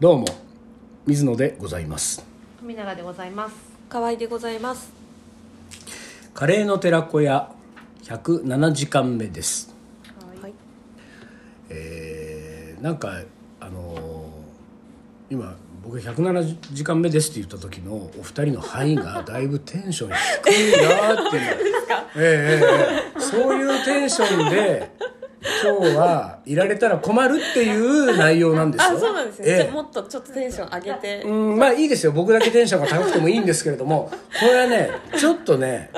どうも水野でございます。富永でございます。河合でございます。カレーの寺子屋107時間目です。はい。えーなんかあのー今僕107時間目ですって言った時のお二人の範囲が だいぶテンション低いなっていう。ええええええそういうテンションで今日はいられたら困るっていう内容なんですよ。あそうなんですね、ええ。じゃあもっとちょっとテンション上げて、うんまあいいですよ。僕だけテンションが高くてもいいんですけれども これはねちょっとね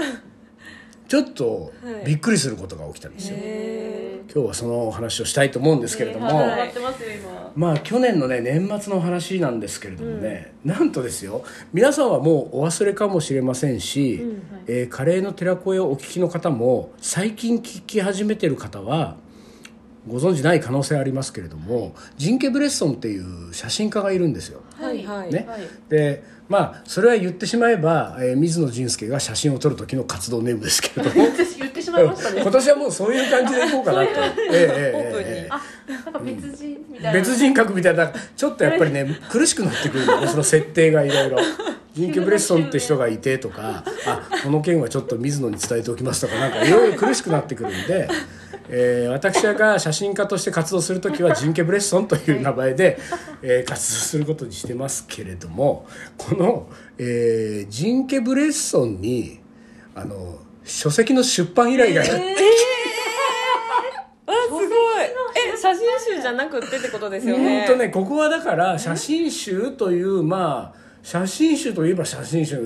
ちょっとびっくりすることが起きたんですよ、へ今日はそのお話をしたいと思うんですけれども、まあ去年のね年末の話なんですけれどもね、なんとですよ。皆さんはもうお忘れかもしれませんし、えーカレーの寺子屋をお聞きの方も最近聞き始めてる方はご存知ない可能性ありますけれども、ジンケ・ブレッソンっていう写真家がいるんですよ。はいはい、ね。はい。でまあそれは言ってしまえば、えー水野仁介が写真を撮る時の活動ネームですけれど。も言って言ってしまいましたね。今年はもうそういう感じでいこうかなと。ええええええ。オー別人みたいな。別人格みたいなちょっとやっぱりね苦しくなってくるよねその設定がいろいろ。ジンケ・ブレッソンって人がいてとかあこの件はちょっと水野に伝えておきますとかなんかいろいろ苦しくなってくるんで、えー私が写真家として活動する時はジンケ・ ブレッソンという名前で、えー活動することにしてますけれどもこの、えージンケ・ブレッソンにあの書籍の出版依頼が、あすごい。え写真集じゃなくってってことですよね。本当ねここはだから写真集というまあ写真集といえば写真集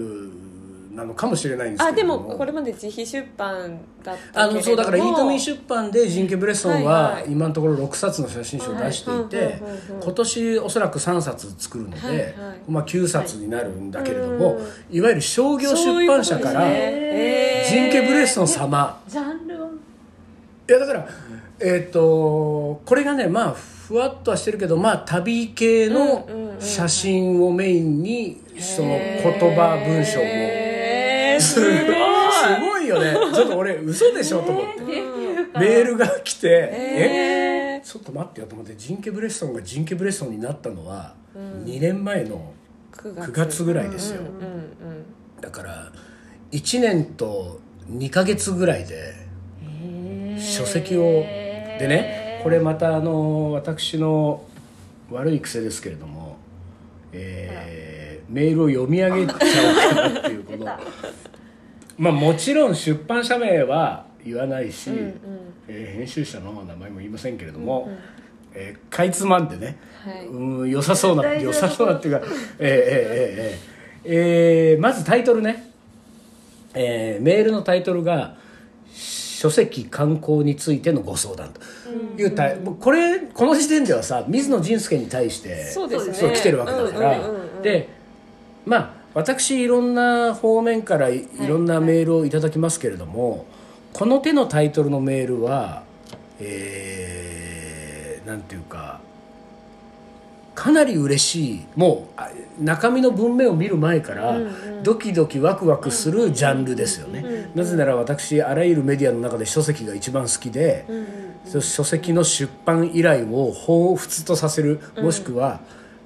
なのかもしれないんですあでけれども。もこれまで自費出版だったあのそうだからイートミー出版でジンケ・ブレッソンはいははい。今のところ6冊の写真集を出していて今年おそらく3冊作るので、はいはい。まあ、9冊になるんだけれども、い。わゆる商業出版社からジンケ・ブレッソン様。ジャンルはいやだからえっ、とこれがねまあふわっとはしてるけどまあ旅系の写真をメインにその言葉文章もへーすごい すごいよね。ちょっと俺嘘でしょと思って。メールが来てええ？ちょっと待ってよと思ってジンケ・ブレッソンがジンケ・ブレッソンになったのは2年前の9 9月ぐらいですよ。だから1年と2ヶ月ぐらいで書籍をでねこれまたあの私の悪い癖ですけれども、えーメールを読み上げちゃおうかなっていうこのまあもちろん出版社名は言わないし、えー編集者の名前も言いませんけれども、えーかいつまんでね、はい。うん良さそうな良さそうなっていうかえーえーえーえー。えーまずタイトルね、えーメールのタイトルが「書籍観光についてのご相談」と。いうタイもうこれこの時点ではさ水野仁介に対してそうね。来てるわけだから、うんうんうんうん。でまあ私いろんな方面からいい。ろんなメールをいただきますけれども、この手のタイトルのメールはえー、なんていうかかなり嬉しいもうあ中身の文面を見る前からドキドキワクワクするジャンルですよね、なぜなら私あらゆるメディアの中で書籍が一番好きで、そ書籍の出版依頼を彷彿とさせるもしくは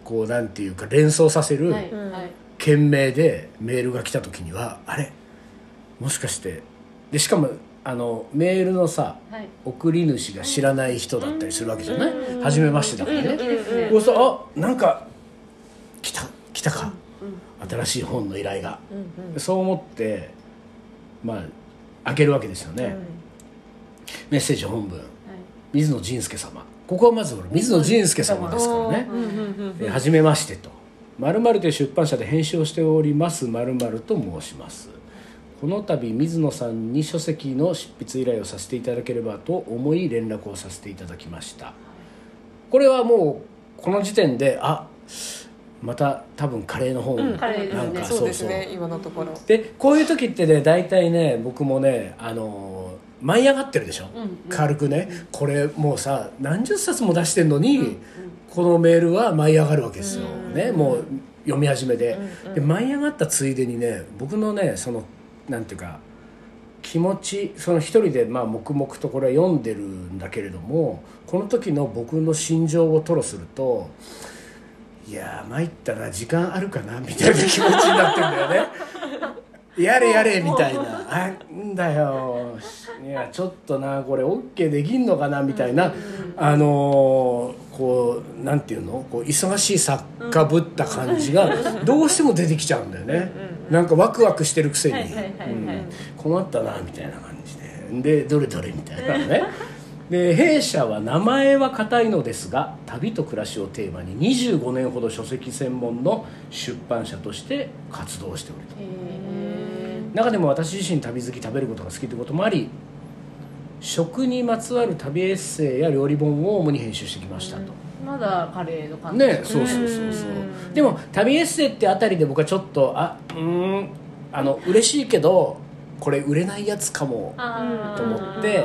こうなんていうか連想させるはい。はい件名でメールが来た時にはあれ？もしかして。でしかもあのメールのさはい。送り主が知らない人だったりするわけじゃない？初めましてだからね。うするとあなんか来た来たか。新しい本の依頼が。そう思ってまあ開けるわけですよね。メッセージ本文。水野仁介様。ここはまず水野仁介様ですからね。えーはじめましてと〇〇という出版社で編集をしております〇〇と申します。この度水野さんに書籍の執筆依頼をさせていただければと思い連絡をさせていただきました。これはもうこの時点であまた多分カレーの本、カレーそうですね今のところ。でこういう時ってね大体ね僕もねあの舞い上がってるでしょ、うん軽くね。これもうさ何十冊も出してんのに、このメールは舞い上がるわけですよ、ねもう読み始めで,、で舞い上がったついでにね僕のねそのなんていうか気持ちその一人でまあ黙々とこれは読んでるんだけれどもこの時の僕の心情を吐露するといやー参ったな時間あるかなみたいな気持ちになってるんだよね。やれやれみたいな。あんだよ。いやちょっとなこれ OK できんのかなみたいな、あのーこうなんていうの？こう忙しい作家ぶった感じがどうしても出てきちゃうんだよね。なんかワクワクしてるくせに。困ったなみたいな感じで。でどれどれみたいなね。で弊社は名前は固いのですが旅と暮らしをテーマに25年ほど書籍専門の出版社として活動しておりへ中でも私自身旅好き食べることが好きということもあり食にまつわる旅エッセイや料理本を主に編集してきましたと、ーまだカレーの感じ。ねそうそうそうそう。でも旅エッセイってあたりで僕はちょっとあうーんあの嬉しいけどこれ売れないやつかもと思って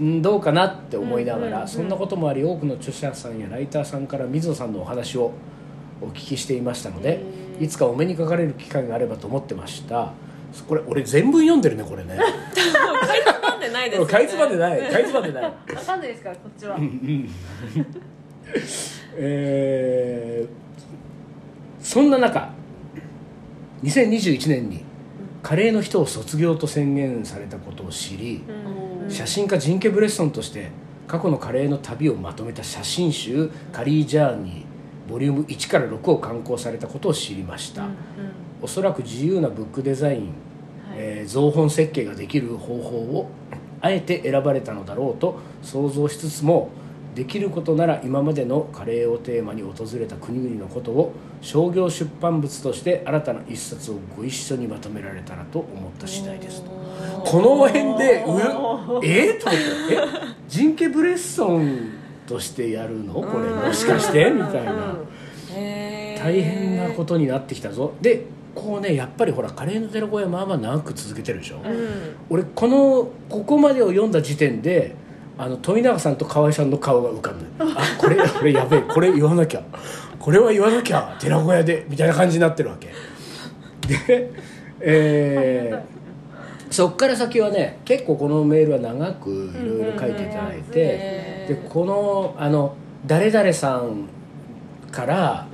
うん。どうかなって思いながら、そんなこともあり多くの著者さんやライターさんから水野さんのお話をお聞きしていましたのでいつかお目にかかれる機会があればと思ってました。これ俺全文読んでるねこれね ないですよねかいつまでない。かいつまでない。わかんないですからこっちは。えーそんな中2021年にカレーの人を卒業と宣言されたことを知り、うん。写真家ジンケ・ブレッソンとして過去のカレーの旅をまとめた写真集「カリージャーニー」ボリューム1から6を刊行されたことを知りました、おそらく自由なブックデザイン、はい。えー造本設計ができる方法をあえて選ばれたのだろうと想像しつつもできることなら今までのカレーをテーマに訪れた国々のことを商業出版物として新たな一冊をご一緒にまとめられたらと思った次第ですと。この辺でうえ？ー、と思って。え？ジンケ・ブレッソンとしてやるの？これもしかして？みたいな。大変なことになってきたぞ。でこうねやっぱりほらカレーの寺子屋まあまあ長く続けてるでしょ、うん。俺このここまでを読んだ時点であの富永さんと河合さんの顔が浮かんであこれ これやべえこれ言わなきゃ。これは言わなきゃ寺子屋でみたいな感じになってるわけ。でえーそっから先はね結構このメールは長くいろいろ書いていただいて、うんでこのあの誰々さんから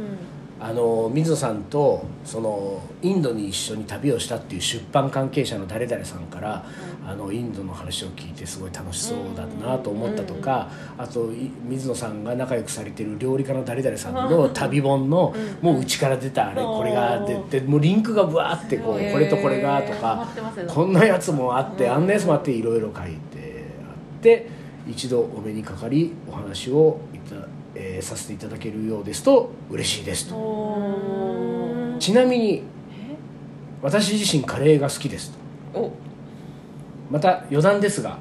あの水野さんとそのインドに一緒に旅をしたっていう出版関係者の誰々さんから、あのインドの話を聞いてすごい楽しそうだなと思ったとか、あとい水野さんが仲良くされてる料理家の誰々さんの旅本の、もううちから出たあれこれが出てもうリンクがブワーってこうこれとこれがとハかこんなやつもあってあん。なやつもあっていろいろ書いてあって一度お目にかかりお話をえーさせていただけるようですと嬉しいですと。おちなみに私自身カレーが好きですと。お。また余談ですが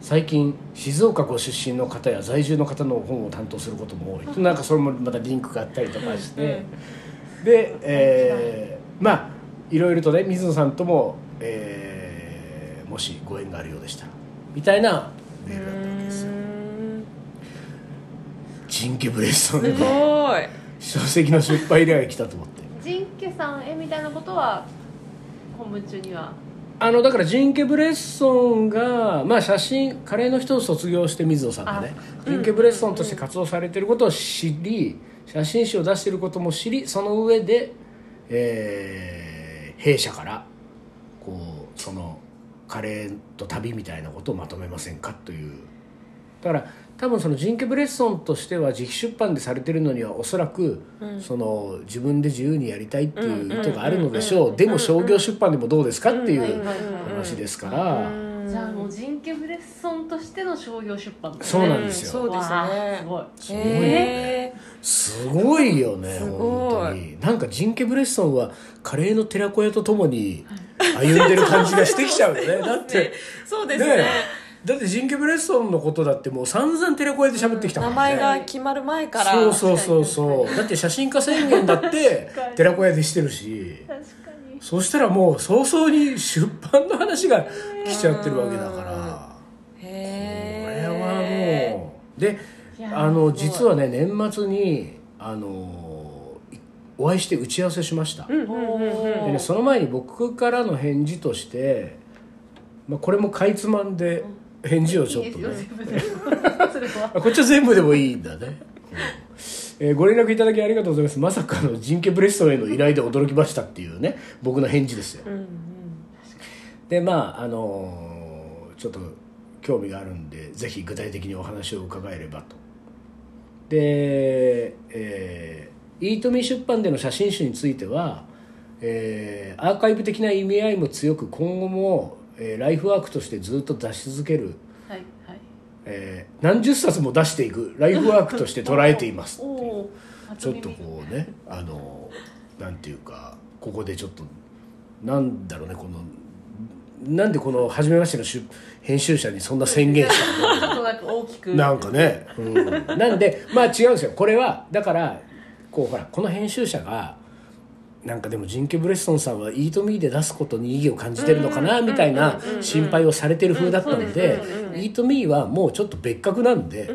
最近静岡ご出身の方や在住の方の本を担当することも多い。なんかそれもまたリンクがあったりとかして、で、えーまあいろいろとね水野さんとも、えーもしご縁があるようでしたらみたいなメールだったジンケブレッソンすのごい。書籍の出版依頼が来たと思って。ジンケさんへみたいなことは本文中には？あのだからジンケ・ブレッソンが、まあ、写真カレーの人を卒業して水野さんがねあジンケ・ブレッソンとして活動されていることを知り写真集を出していることも知りその上で、えー弊社からこうそのカレーと旅みたいなことをまとめませんかという。だから多分そのジンケ・ブレッソンとしては自費出版でされてるのにはおそらく、その自分で自由にやりたいっていう意図があるのでしょう、でも商業出版でもどうですかっていう話ですから、じゃあもうジンケ・ブレッソンとしての商業出版そうなんですよ。そうですね。すごい。すごい。へすごいよねすごい。本当になんかジンケ・ブレッソンはカレーの寺子屋とともに歩んでる感じがしてきちゃうよね。だってーそうですね。ねだってジンケ・ブレッソンのことだってもう散々寺子屋で喋ってきたか名らね前が決まる前から。そうそうそうそう。だって写真家宣言だって 寺子屋でしてるし。確かに。そしたらもう早々に出版の話が来ちゃってるわけだから。これへはもう。であの実はね年末にあのいお会いして打ち合わせしました、うんうんうんうん。でね、その前に僕からの返事として、まあ、これもかいつまんで返事をちょっとね。こっちは全部でもいいんだね、うん。えーご連絡いただきありがとうございます。まさかのジンケブレッソンへの依頼で驚きましたっていうね僕の返事ですよ、でまああのーちょっと興味があるんでぜひ具体的にお話を伺えればと。で、えー、イートミー出版での写真集については、えーアーカイブ的な意味合いも強く今後も、えーライフワークとしてずっと出し続ける、はいはい。えー何十冊も出していく。ライフワークとして捉えています。ちょっとこうねあのなんていうかここでちょっとなんだろうねこのなんでこの初めましての出編集者にそんな宣言したの？ちょっとなんか大きく。なんかね、うん、なんでまあ違うんですよ。これはだからこうほらこの編集者がなんかでもジンケ・ブレッソンさんは「イートミー」で出すことに意義を感じてるのかなみたいな心配をされてる風だったので「イートミー」はもうちょっと別格なんで、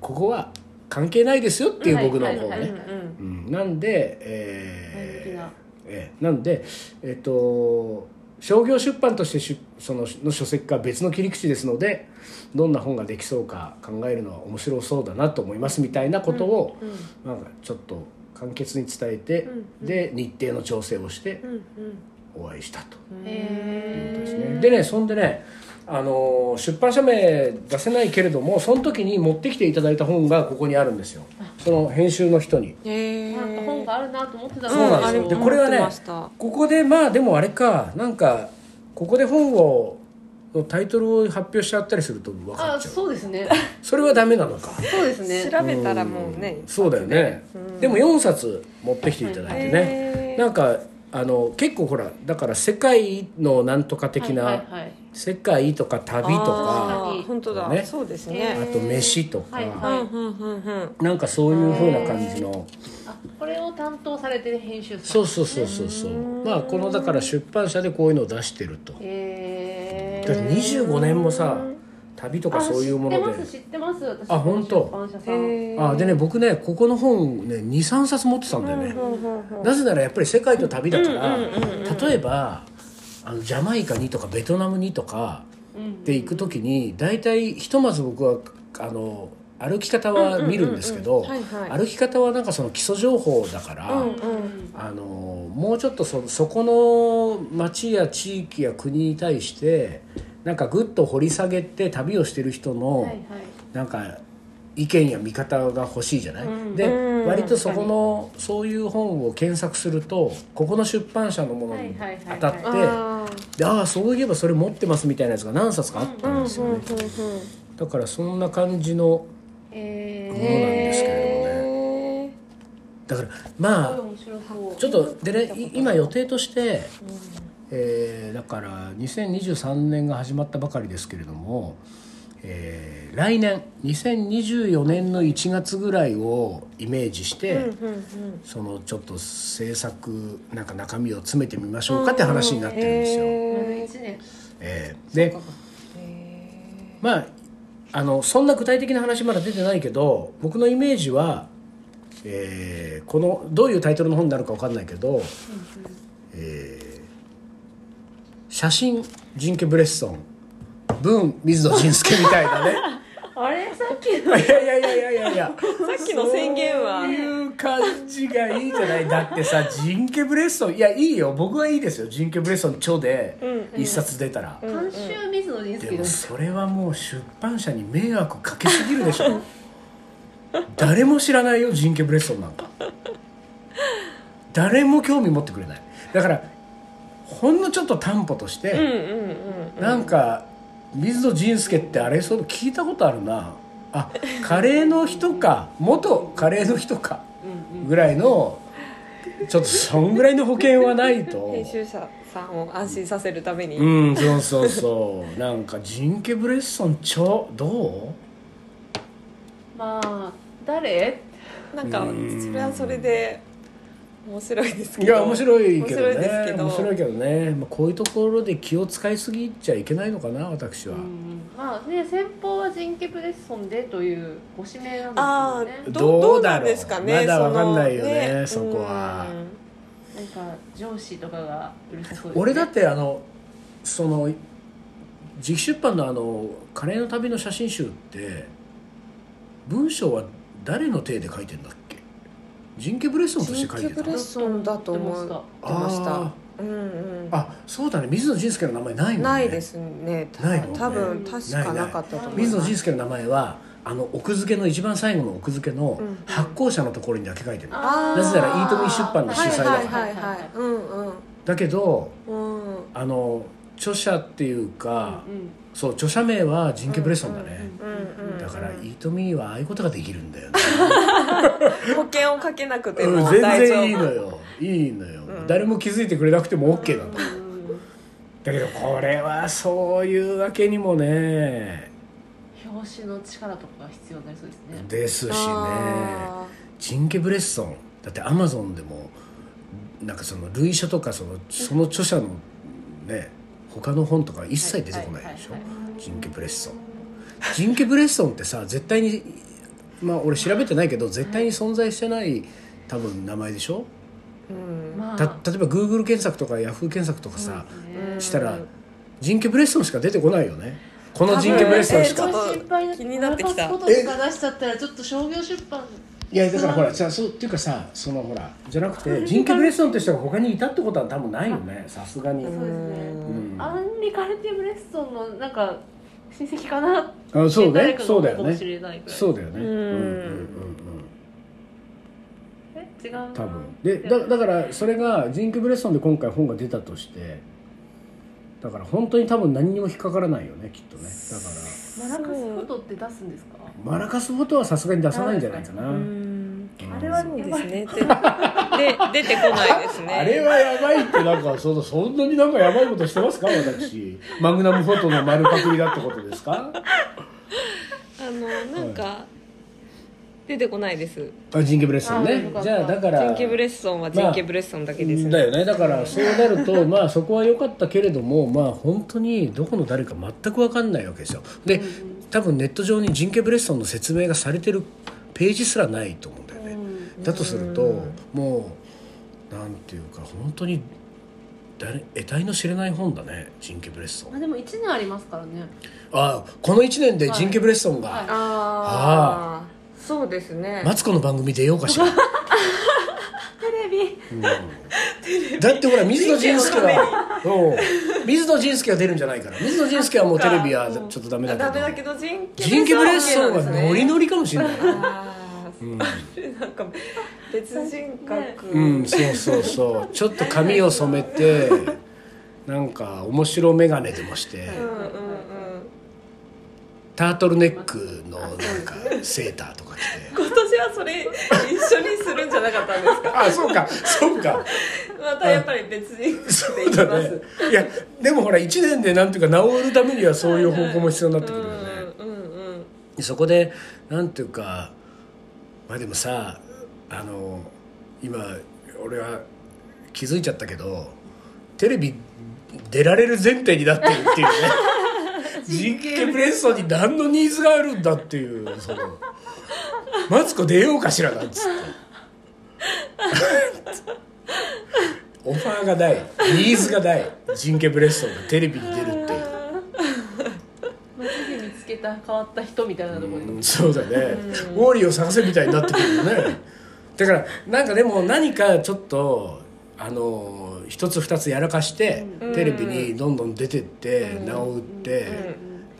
ここは関係ないですよっていう僕の方ね。うん。なんでえーえーなんでえっと商業出版としてしそのの書籍化は別の切り口ですのでどんな本ができそうか考えるのは面白そうだなと思いますみたいなことを、なんかちょっと簡潔に伝えて、で日程の調整をしてお会いしたと。いうことですね。でねそんでねあの出版社名出せないけれどもその時に持ってきていただいた本がここにあるんですよ。その編集の人に。へえなんか本があるなと思ってたそうなんですよ、うんでこれはねここでまあでもあれかなんかここで本をのタイトルを発表しちゃったりすると分かあっちゃう。そうですね。それはダメなのか。そうですね。調べたらもうねそうだよね、でも4冊持ってきていただいてね、なんかあの結構ほらだから世界のなんとか的な、はいはいはい。世界とか旅とか。本当だ。ね。そうですあねと飯とか、はいうんうんうんうんなんかそういう風な感じの。あこれを担当されてる編集さん。そうそうそうそうそう。まあこのだから出版社でこういうのを出してると。へえだって25年もさ旅とかそういうもので。知ってます知ってます私。あ本当？出版社さん。へーあでね僕ねここの本ね23冊持ってたんだよね、なぜならやっぱり世界と旅だから、例えばあのジャマイカにとかベトナムにとかうん。で行く時に大体ひとまず僕はあの歩き方は見るんですけど、歩き方はなんかその基礎情報だから、うんうん。あのもうちょっとそそこの町や地域や国に対してなんかぐっと掘り下げて旅をしてる人の、はいはい。なんか意見や見方が欲しいじゃない、でうん割とそこのそういう本を検索するとここの出版社のものに当たってああそういえばそれ持ってますみたいなやつが何冊かあったんですよね、だからそんな感じのものなんえですけれどもね。へだからまあちょっとでねい今予定として、えーだから2023年が始まったばかりですけれども、えー来年2024年の1月ぐらいをイメージして、ーうんうんそのちょっと制作なんか中身を詰めてみましょうかって話になってるんですよ。丸へ一年えーでーへまああのそんな具体的な話まだ出てないけど僕のイメージは、えーこのどういうタイトルの本になるか分かんないけど、えー写真ジンケ・ブレッソン文水野仁介みたいなねいやいやいやいやいやいや。ーさっきの宣言は。そういう感じがいいじゃない？だってさジンケ・ブレッソンいやいいよ。僕はいいですよ。ジンケ・ブレッソン著で一冊出たら、監修水野仁ですもそれはもう出版社に迷惑かけすぎるでしょ。誰も知らないよジンケ・ブレッソンなんか。誰も興味持ってくれない。だからほんのちょっと担保として、うんうんうん。なんか水野仁介ってあれそう聞いたことあるなあカレーの人か元カレーの人かぐらいのちょっとそんぐらいの保険はないと。編集者さんを安心させるために、うんそうそうそう。なんかジンケ・ブレッソンちょどまあ誰？なんかうん。それはそれで面白いですうけど。いや面白いけどね。面白いけど。ね、まあ、こういうところで気を使いすぎちゃいけないのかな私は、うん。まあね先方はジンケ・ブレッソンでというご指名なんあですよね。あどうだろう。どうなんですかねまだわかんないよねそこは。なんか上司とかがうるさそうね、俺だってあのその自費出版のあの「カレーの旅」の写真集って文章は誰の手で書いてんだっけ？ジンケ・ブレッソンとして書いてたジンケブレッソンだと思ってました。あうんうん。あそうだね。水野仁介の名前ないもんね。ないですね。たないもんね多分確かなかったと思います。水野仁介の名前はあの奥付けの一番最後の奥付けのうん発行者のところにだけ書いてる、あー。なぜならイートミー出版の主催だから、はいはいはいはい。うんだけどうん。うんああの著者っていうか、うんそう著者名はジンケ・ブレッソンだね、だからイートミーはああいうことができるんだよね、保険をかけなくてもうん全大丈夫。然いいのよ。いいのよ、うん。誰も気づいてくれなくても OK なんだ、う。ん。だけどこれはそういうわけにもね。表紙の力とかが必要になりそうですね。ですしね。あジンケ・ブレッソン。だってアマゾンでもなんかその類書とかそのその著者のね他の本とか一切出てこないでしょ？ジンケ・ブレッソ。ンジンケ・ブレッソンってさ絶対にまあ俺調べてないけど絶対に存在してない多分名前でしょ？ーうん。まあ。た例えば Google 検索とか Yahoo 検索とかさ、ねしたらジンケ・ブレッソンしか出てこないよね。このジンケ・ブレッソンしか、多分心配になってきた。出しちゃったらちょっと商業出版いやだからほらじゃあそうっていうかさそのほらじゃなくてジンケ・ブレッソンって人が他にいたってことは多分ないよねさすがに、そうですね。うん。アンリ・カルティ・ブレッソンのなんか親戚かな？あそうね。そうだよね。そうだよね。うん。うんうんう違う？な多分。でだだからそれがジンケ・ブレッソンで今回本が出たとしてだから本当に多分何にも引っかからないよねきっとね。だかマラカスフォトって出すんですか？らマラカスフォトはさすがに出さないんじゃないかな、うん。あれはそうですね。でで出てこないですね。あれはやばいってなんかそのそんなになんかやばいことしてますか？私。マグナムフォトの丸パクリだってことですか？あのなんか、出てこないです。あジンケ・ブレッソンね。あよかった。じゃあだからジンケブレッソンはジンケブレッソンだけです。ね、だよね。だからそうなると まあそこは良かったけれどもまあ本当にどこの誰か全く分かんないわけですよ。で多分ネット上にジンケ・ブレッソンの説明がされてるページすらないと思うんだよね。だとするともうなんていうか本当に誰得体の知れない本だねジンケ・ブレッソン。あでも1年ありますからね。あこの1年でジンケ・ブレッソンが、はい。ああそうですね。マツコの番組出ようかしら、テレビ。うんだってほら水野仁介はうん。水野仁介は出るんじゃないから。水野仁介はもうテレビはちょっとダメだけど。ダメだけどジンケジンケ・ブレッソンはノリノリかもしれないうん。なんか別人格、うん、そうそうそう。ちょっと髪を染めてなんか面白眼鏡でもして。うんうんうんタートルネックのなんかセーターとか着て。今年はそれ一緒にするんじゃなかったんですか？あそうかそうか。またやっぱり別人格そうだねいやでもほら1年でなんていうか治るためにはそういう方向も必要になってくるよね、うんうんうん。そこでなんていうかまあでもさあの今俺は気づいちゃったけどテレビ出られる前提になってるっていうね 人気ブレッソンに何のニーズがあるんだっていうそのマツコ出ようかしらなんつって。オファーがないニーズがないジンケ・ブレッソンがテレビに出るっていう。見つけた変わった人みたいなところに、うんそうだね、ウォーリーを探せみたいになってくるよね。だからなんかでも何かちょっとあの一つ二つやらかして、うん。テレビにどんどん出てって、名を売って、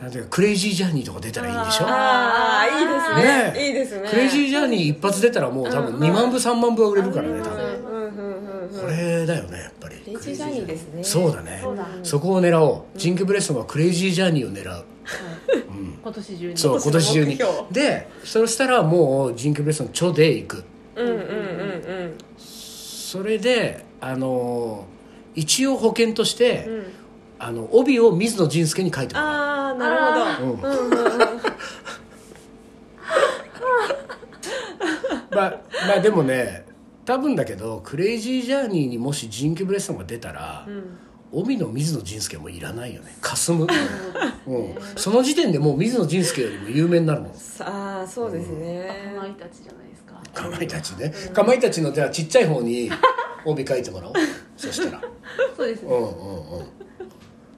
なんていうかクレイジージャーニーとか出たらいいんでしょ？ああいいですね。ねいいですね。クレイジージャーニー一発出たらもう多分2万部3万部は売れるからね多分。うんうんうんうんこれだよねやっぱり。クレイジージャーニーですね。そうだね。そうだそこを狙おう。ジンケ・ブレッソンはクレイジージャーニーを狙う。今年中に。そう今年中に。でそしたらもうジンケ・ブレッソン著で行く。うんうんうんうん。それであの一応保険として、うん。あの帯を水野仁介に書いてもらああなるほど。う、うん。うんうんうん。まあまあでもね多分だけどクレイジージャーニーにもしジンケ・ブレッソンが出たら、帯の水野仁介はもういらないよね。かすむ、うん、その時点でもう水野仁介よりも有名になるもん。ああそうですね。かまいたちじゃないですか。かまいたちね。かまいたちのじゃあちっちゃい方に 帯書いてもらおう。そしたら。そうですね。うんうんうん。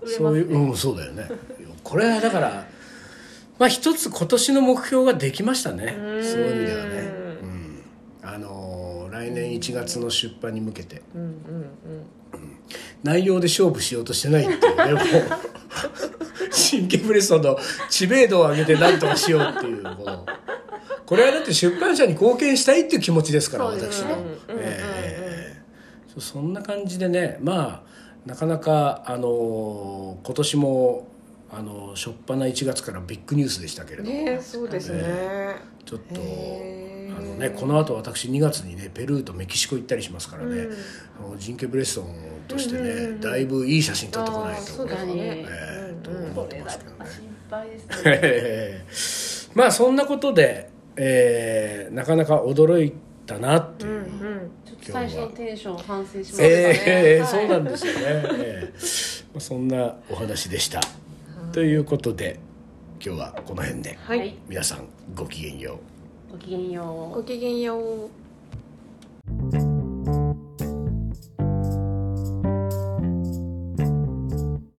そういううんそうだよね。これはだからまあ一つ今年の目標ができましたね。そういう意味ではね。うん。あのー来年1月の出版に向けて。うんうん内容で勝負しようとしてないっていうねもう。神経ブレストの知名度を上げて何とかしようっていうこの。これはだって出版社に貢献したいっていう気持ちですから私の、ええそそんな感じでねまあなかなかあの今年もあの初っ端1月からビッグニュースでしたけれども、ねそうですね、ちょっとあのねこの後私2月にねペルーとメキシコ行ったりしますからね、あのジンケ・ブレッソンとしてね、だいぶいい写真撮ってこないとう思っますけどね。心配ですね。ええまあそんなことで、えーなかなか驚いたなっていう、ちょっと最初のテンション反省しましたね、えー、そうなんですよね、えー、まあ、そんなお話でした、ということで今日はこの辺で、はい、皆さんごきげんよう。ごきげんよう。ごきげんよう。